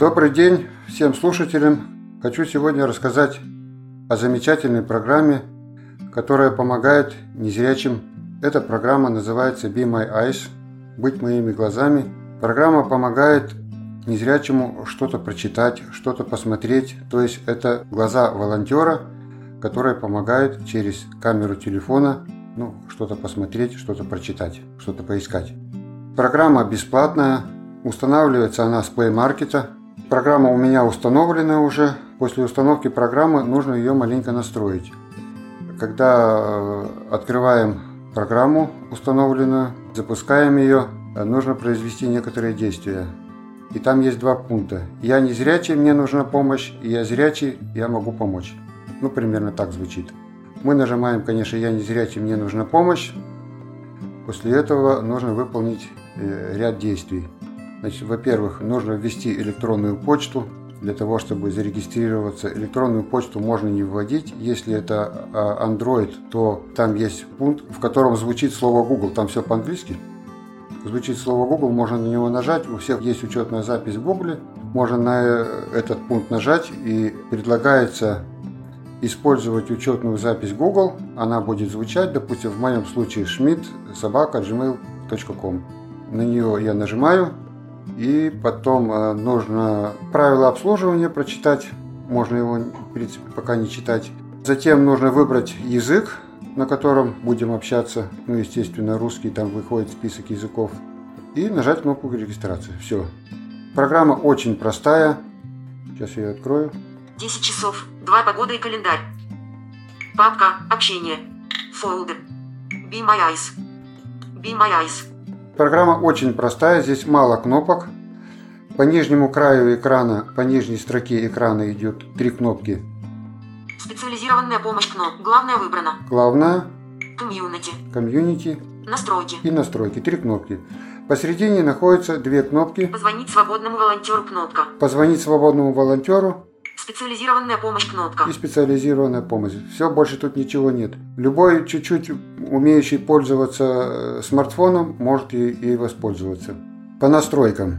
Добрый день всем слушателям. Хочу сегодня рассказать о замечательной программе, которая помогает незрячим. Эта программа называется Be My Eyes – «Быть моими глазами». Программа помогает незрячему что-то прочитать, что-то посмотреть. То есть это глаза волонтера, которые помогают через камеру телефона ну, что-то посмотреть, что-то прочитать, что-то поискать. Программа бесплатная, устанавливается она с Play Market. Программа у меня установлена уже. После установки программы нужно ее маленько настроить. Когда э, открываем программу установленную, запускаем ее, нужно произвести некоторые действия. И там есть два пункта. Я не зрячий, мне нужна помощь, и я зрячий, я могу помочь. Ну, примерно так звучит. Мы нажимаем, конечно, я не зрячий, мне нужна помощь. После этого нужно выполнить э, ряд действий. Значит, во-первых, нужно ввести электронную почту. Для того, чтобы зарегистрироваться, электронную почту можно не вводить. Если это а, Android, то там есть пункт, в котором звучит слово Google. Там все по-английски. Звучит слово Google, можно на него нажать. У всех есть учетная запись в Google. Можно на э, этот пункт нажать и предлагается использовать учетную запись Google. Она будет звучать, допустим, в моем случае schmidt собака gmail.com. На нее я нажимаю, и потом э, нужно правила обслуживания прочитать. Можно его, в принципе, пока не читать. Затем нужно выбрать язык, на котором будем общаться. Ну, естественно, русский, там выходит список языков. И нажать кнопку регистрации. Все. Программа очень простая. Сейчас я ее открою. 10 часов, 2 погода и календарь. Папка, общение. Folder. Be my eyes. Be my eyes. Программа очень простая, здесь мало кнопок. По нижнему краю экрана, по нижней строке экрана идет три кнопки. Специализированная помощь кнопка. Главное выбрано. Главное. Community. Community. Настройки. И настройки. Три кнопки. Посередине находятся две кнопки. Позвонить свободному волонтеру кнопка. Позвонить свободному волонтеру. Специализированная помощь кнопка. И специализированная помощь. Все, больше тут ничего нет. Любой чуть-чуть умеющий пользоваться э, смартфоном может и, и воспользоваться. По настройкам.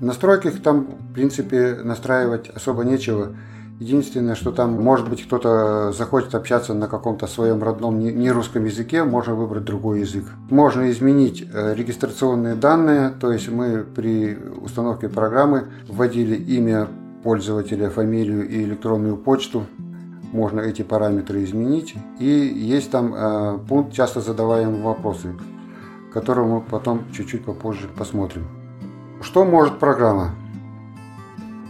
В там, в принципе, настраивать особо нечего. Единственное, что там, может быть, кто-то захочет общаться на каком-то своем родном не русском языке, можно выбрать другой язык. Можно изменить э, регистрационные данные, то есть мы при установке программы вводили имя пользователя, фамилию и электронную почту. Можно эти параметры изменить. И есть там э, пункт часто задаваемые вопросы, который мы потом чуть-чуть попозже посмотрим. Что может программа?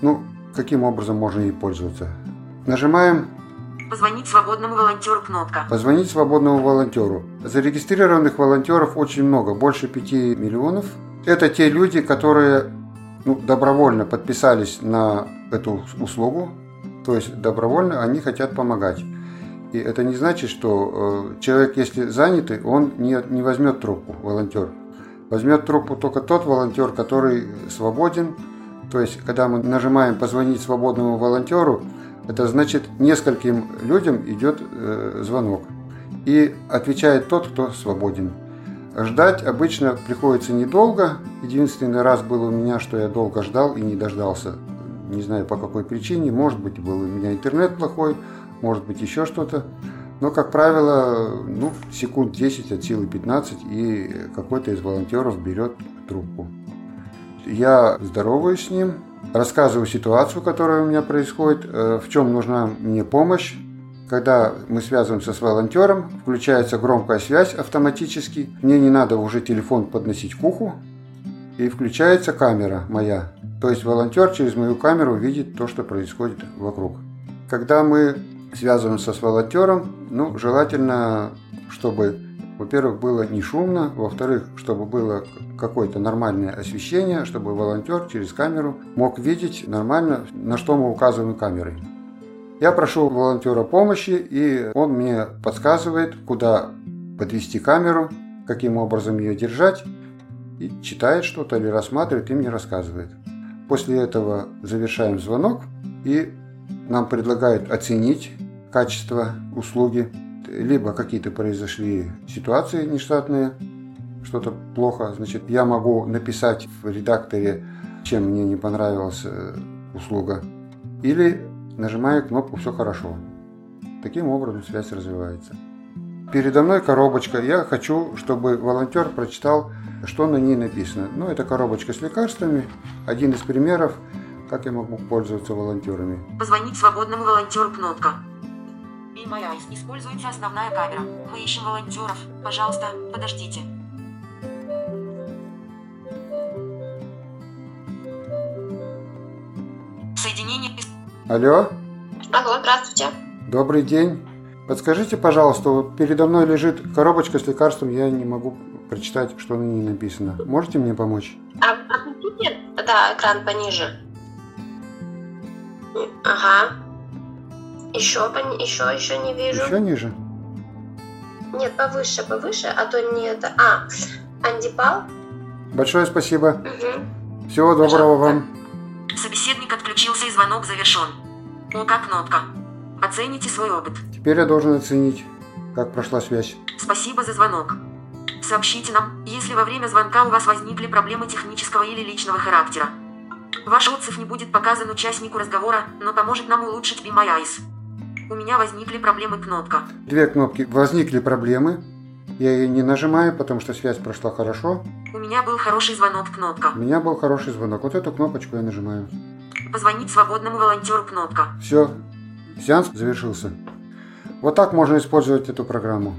Ну, каким образом можно ей пользоваться? Нажимаем Позвонить свободному волонтеру кнопка. Позвонить свободному волонтеру. Зарегистрированных волонтеров очень много, больше 5 миллионов. Это те люди, которые ну, добровольно подписались на эту услугу, то есть добровольно они хотят помогать. И это не значит, что э, человек, если занятый, он не, не возьмет трубку, волонтер. Возьмет трубку только тот волонтер, который свободен. То есть, когда мы нажимаем «позвонить свободному волонтеру», это значит, нескольким людям идет э, звонок. И отвечает тот, кто свободен. Ждать обычно приходится недолго. Единственный раз был у меня, что я долго ждал и не дождался. Не знаю по какой причине. Может быть, был у меня интернет плохой, может быть, еще что-то. Но, как правило, ну, секунд 10 от силы 15, и какой-то из волонтеров берет трубку. Я здороваюсь с ним, рассказываю ситуацию, которая у меня происходит, э, в чем нужна мне помощь, когда мы связываемся с волонтером, включается громкая связь автоматически. Мне не надо уже телефон подносить к уху. И включается камера моя. То есть волонтер через мою камеру видит то, что происходит вокруг. Когда мы связываемся с волонтером, ну, желательно, чтобы, во-первых, было не шумно, во-вторых, чтобы было какое-то нормальное освещение, чтобы волонтер через камеру мог видеть нормально, на что мы указываем камерой. Я прошу волонтера помощи, и он мне подсказывает, куда подвести камеру, каким образом ее держать, и читает что-то или рассматривает и мне рассказывает. После этого завершаем звонок, и нам предлагают оценить качество услуги, либо какие-то произошли ситуации нештатные, что-то плохо, значит, я могу написать в редакторе, чем мне не понравилось услуга. Или нажимаю кнопку «Все хорошо». Таким образом связь развивается. Передо мной коробочка. Я хочу, чтобы волонтер прочитал, что на ней написано. Ну, это коробочка с лекарствами. Один из примеров, как я могу пользоваться волонтерами. Позвонить свободному волонтеру кнопка. Be My. Используется основная камера. Мы ищем волонтеров. Пожалуйста, подождите. Алло, Алло, здравствуйте. добрый день. Подскажите, пожалуйста, вот передо мной лежит коробочка с лекарством, я не могу прочитать, что на ней написано. Можете мне помочь? А опустите, да, экран пониже. Ага. Еще, еще, еще не вижу. Еще ниже? Нет, повыше, повыше, а то не это. А, антипал. Большое спасибо. Угу. Всего доброго вам. Собеседник отключился и звонок завершен. ОК кнопка. Оцените свой опыт. Теперь я должен оценить, как прошла связь. Спасибо за звонок. Сообщите нам, если во время звонка у вас возникли проблемы технического или личного характера. Ваш отзыв не будет показан участнику разговора, но поможет нам улучшить Be My Eyes. У меня возникли проблемы кнопка. Две кнопки. Возникли проблемы. Я ее не нажимаю, потому что связь прошла хорошо. У меня был хороший звонок кнопка. У меня был хороший звонок. Вот эту кнопочку я нажимаю. Позвонить свободному волонтеру кнопка. Все, сеанс завершился. Вот так можно использовать эту программу.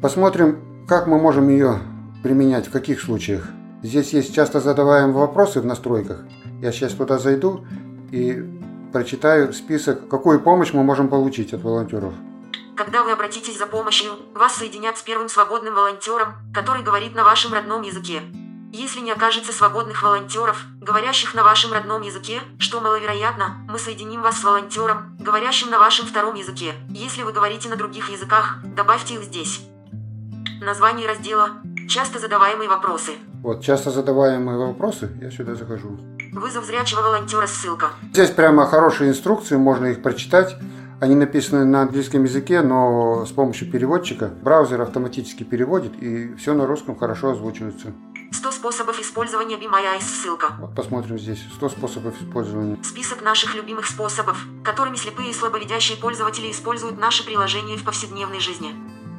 Посмотрим, как мы можем ее применять, в каких случаях. Здесь есть часто задаваемые вопросы в настройках. Я сейчас туда зайду и прочитаю список, какую помощь мы можем получить от волонтеров. Когда вы обратитесь за помощью, вас соединят с первым свободным волонтером, который говорит на вашем родном языке. Если не окажется свободных волонтеров, говорящих на вашем родном языке, что маловероятно, мы соединим вас с волонтером, говорящим на вашем втором языке. Если вы говорите на других языках, добавьте их здесь. Название раздела «Часто задаваемые вопросы». Вот, часто задаваемые вопросы, я сюда захожу. Вызов зрячего волонтера ссылка. Здесь прямо хорошие инструкции, можно их прочитать. Они написаны на английском языке, но с помощью переводчика браузер автоматически переводит, и все на русском хорошо озвучивается. 100 способов использования Eyes ссылка. Вот посмотрим здесь 100 способов использования. Список наших любимых способов, которыми слепые и слабовидящие пользователи используют наше приложение в повседневной жизни.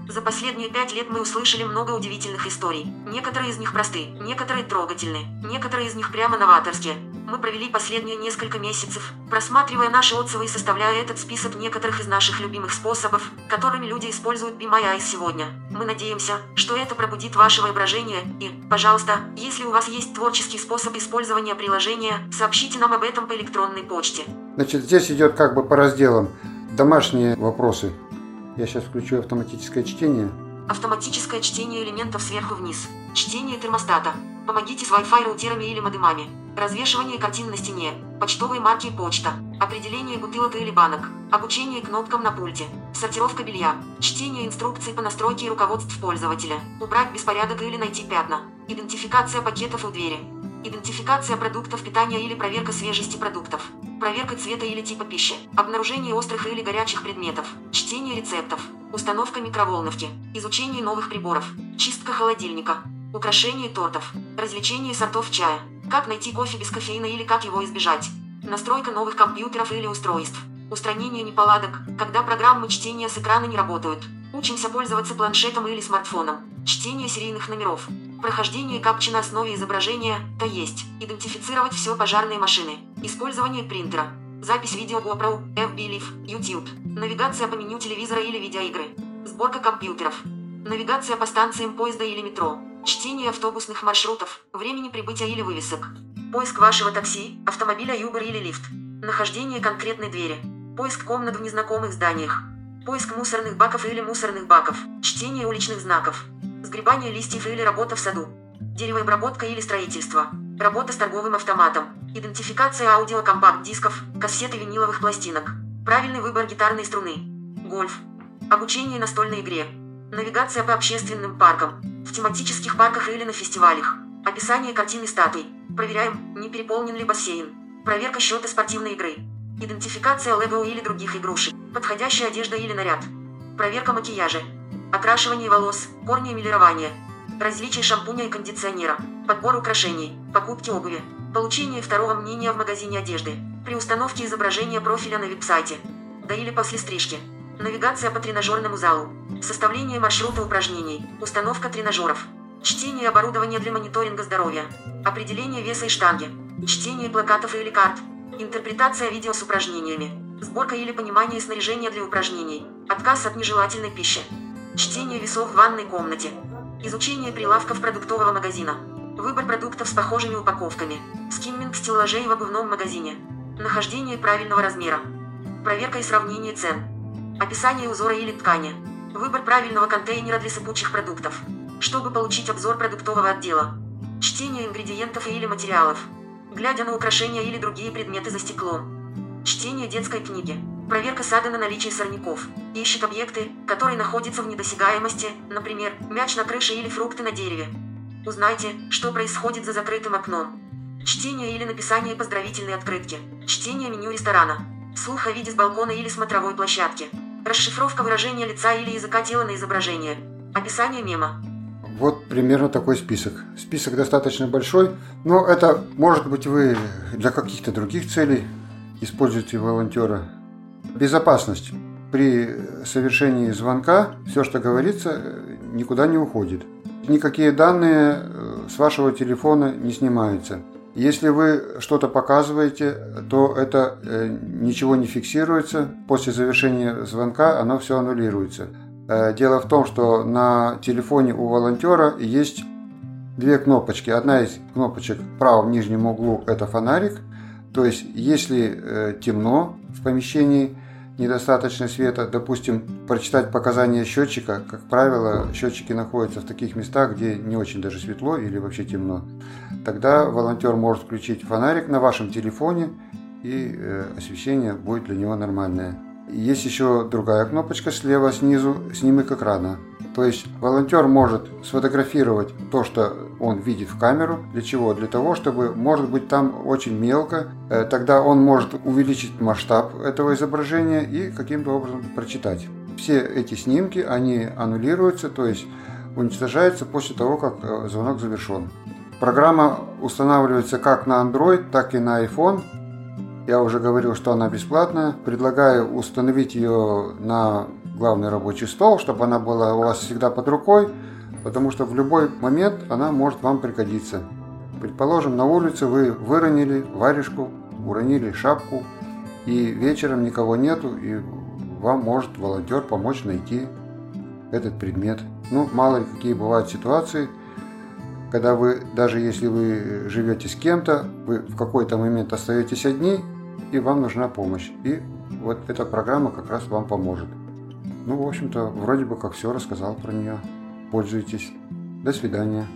За последние пять лет мы услышали много удивительных историй. Некоторые из них просты, некоторые трогательны, некоторые из них прямо новаторские. Мы провели последние несколько месяцев, просматривая наши отзывы и составляя этот список некоторых из наших любимых способов, которыми люди используют Be My Eyes сегодня. Мы надеемся, что это пробудит ваше воображение, и, пожалуйста, если у вас есть творческий способ использования приложения, сообщите нам об этом по электронной почте. Значит, здесь идет как бы по разделам. Домашние вопросы. Я сейчас включу автоматическое чтение. Автоматическое чтение элементов сверху вниз. Чтение термостата. Помогите с Wi-Fi роутерами или модемами. Развешивание картин на стене. Почтовые марки и почта. Определение бутылок или банок. Обучение кнопкам на пульте. Сортировка белья. Чтение инструкций по настройке и руководств пользователя. Убрать беспорядок или найти пятна. Идентификация пакетов у двери. Идентификация продуктов питания или проверка свежести продуктов. Проверка цвета или типа пищи. Обнаружение острых или горячих предметов. Чтение рецептов. Установка микроволновки. Изучение новых приборов. Чистка холодильника. Украшение тортов. Развлечение сортов чая. Как найти кофе без кофеина или как его избежать. Настройка новых компьютеров или устройств. Устранение неполадок, когда программы чтения с экрана не работают. Учимся пользоваться планшетом или смартфоном. Чтение серийных номеров. Прохождение капчи на основе изображения, то есть, идентифицировать все пожарные машины. Использование принтера. Запись видео GoPro, FB Live, YouTube. Навигация по меню телевизора или видеоигры. Сборка компьютеров. Навигация по станциям поезда или метро. Чтение автобусных маршрутов, времени прибытия или вывесок. Поиск вашего такси, автомобиля Uber или лифт. Нахождение конкретной двери. Поиск комнат в незнакомых зданиях. Поиск мусорных баков или мусорных баков. Чтение уличных знаков. Сгребание листьев или работа в саду. Деревообработка или строительство. Работа с торговым автоматом. Идентификация аудиокомпакт-дисков, кассеты виниловых пластинок. Правильный выбор гитарной струны. Гольф. Обучение настольной игре. Навигация по общественным паркам. В тематических парках или на фестивалях. Описание картин и статуй. Проверяем, не переполнен ли бассейн. Проверка счета спортивной игры. Идентификация лего или других игрушек. Подходящая одежда или наряд. Проверка макияжа. Окрашивание волос, корни эмилирование. Различие шампуня и кондиционера. Подбор украшений. Покупки обуви. Получение второго мнения в магазине одежды. При установке изображения профиля на веб-сайте. Да или после стрижки. Навигация по тренажерному залу. Составление маршрута упражнений. Установка тренажеров. Чтение оборудования для мониторинга здоровья. Определение веса и штанги. Чтение плакатов или карт. Интерпретация видео с упражнениями. Сборка или понимание снаряжения для упражнений. Отказ от нежелательной пищи. Чтение весов в ванной комнате. Изучение прилавков продуктового магазина. Выбор продуктов с похожими упаковками. Скимминг стеллажей в обувном магазине. Нахождение правильного размера. Проверка и сравнение цен. Описание узора или ткани. Выбор правильного контейнера для сыпучих продуктов. Чтобы получить обзор продуктового отдела. Чтение ингредиентов или материалов. Глядя на украшения или другие предметы за стеклом. Чтение детской книги. Проверка сада на наличие сорняков. Ищет объекты, которые находятся в недосягаемости, например, мяч на крыше или фрукты на дереве. Узнайте, что происходит за закрытым окном. Чтение или написание поздравительной открытки. Чтение меню ресторана. Слух о виде с балкона или смотровой площадки. Расшифровка выражения лица или языка тела на изображение. Описание мема. Вот примерно такой список. Список достаточно большой, но это может быть вы для каких-то других целей используете волонтера. Безопасность. При совершении звонка все, что говорится, никуда не уходит. Никакие данные э, с вашего телефона не снимаются. Если вы что-то показываете, то это э, ничего не фиксируется. После завершения звонка оно все аннулируется. Э, дело в том, что на телефоне у волонтера есть две кнопочки. Одна из кнопочек в правом нижнем углу – это фонарик. То есть, если темно в помещении, недостаточно света, допустим, прочитать показания счетчика, как правило, счетчики находятся в таких местах, где не очень даже светло или вообще темно, тогда волонтер может включить фонарик на вашем телефоне, и э, освещение будет для него нормальное. Есть еще другая кнопочка слева снизу «Снимок экрана». То есть волонтер может сфотографировать то, что он видит в камеру. Для чего? Для того, чтобы, может быть, там очень мелко. Э, тогда он может увеличить масштаб этого изображения и каким-то образом прочитать. Все эти снимки, они аннулируются, то есть уничтожаются после того, как э, звонок завершен. Программа устанавливается как на Android, так и на iPhone. Я уже говорил, что она бесплатная. Предлагаю установить ее на главный рабочий стол, чтобы она была у вас всегда под рукой, потому что в любой момент она может вам пригодиться. Предположим, на улице вы выронили варежку, уронили шапку, и вечером никого нету, и вам может волонтер помочь найти этот предмет. Ну, мало ли какие бывают ситуации, когда вы, даже если вы живете с кем-то, вы в какой-то момент остаетесь одни, и вам нужна помощь. И вот эта программа как раз вам поможет. Ну, в общем-то, вроде бы как все рассказал про нее. Пользуйтесь. До свидания.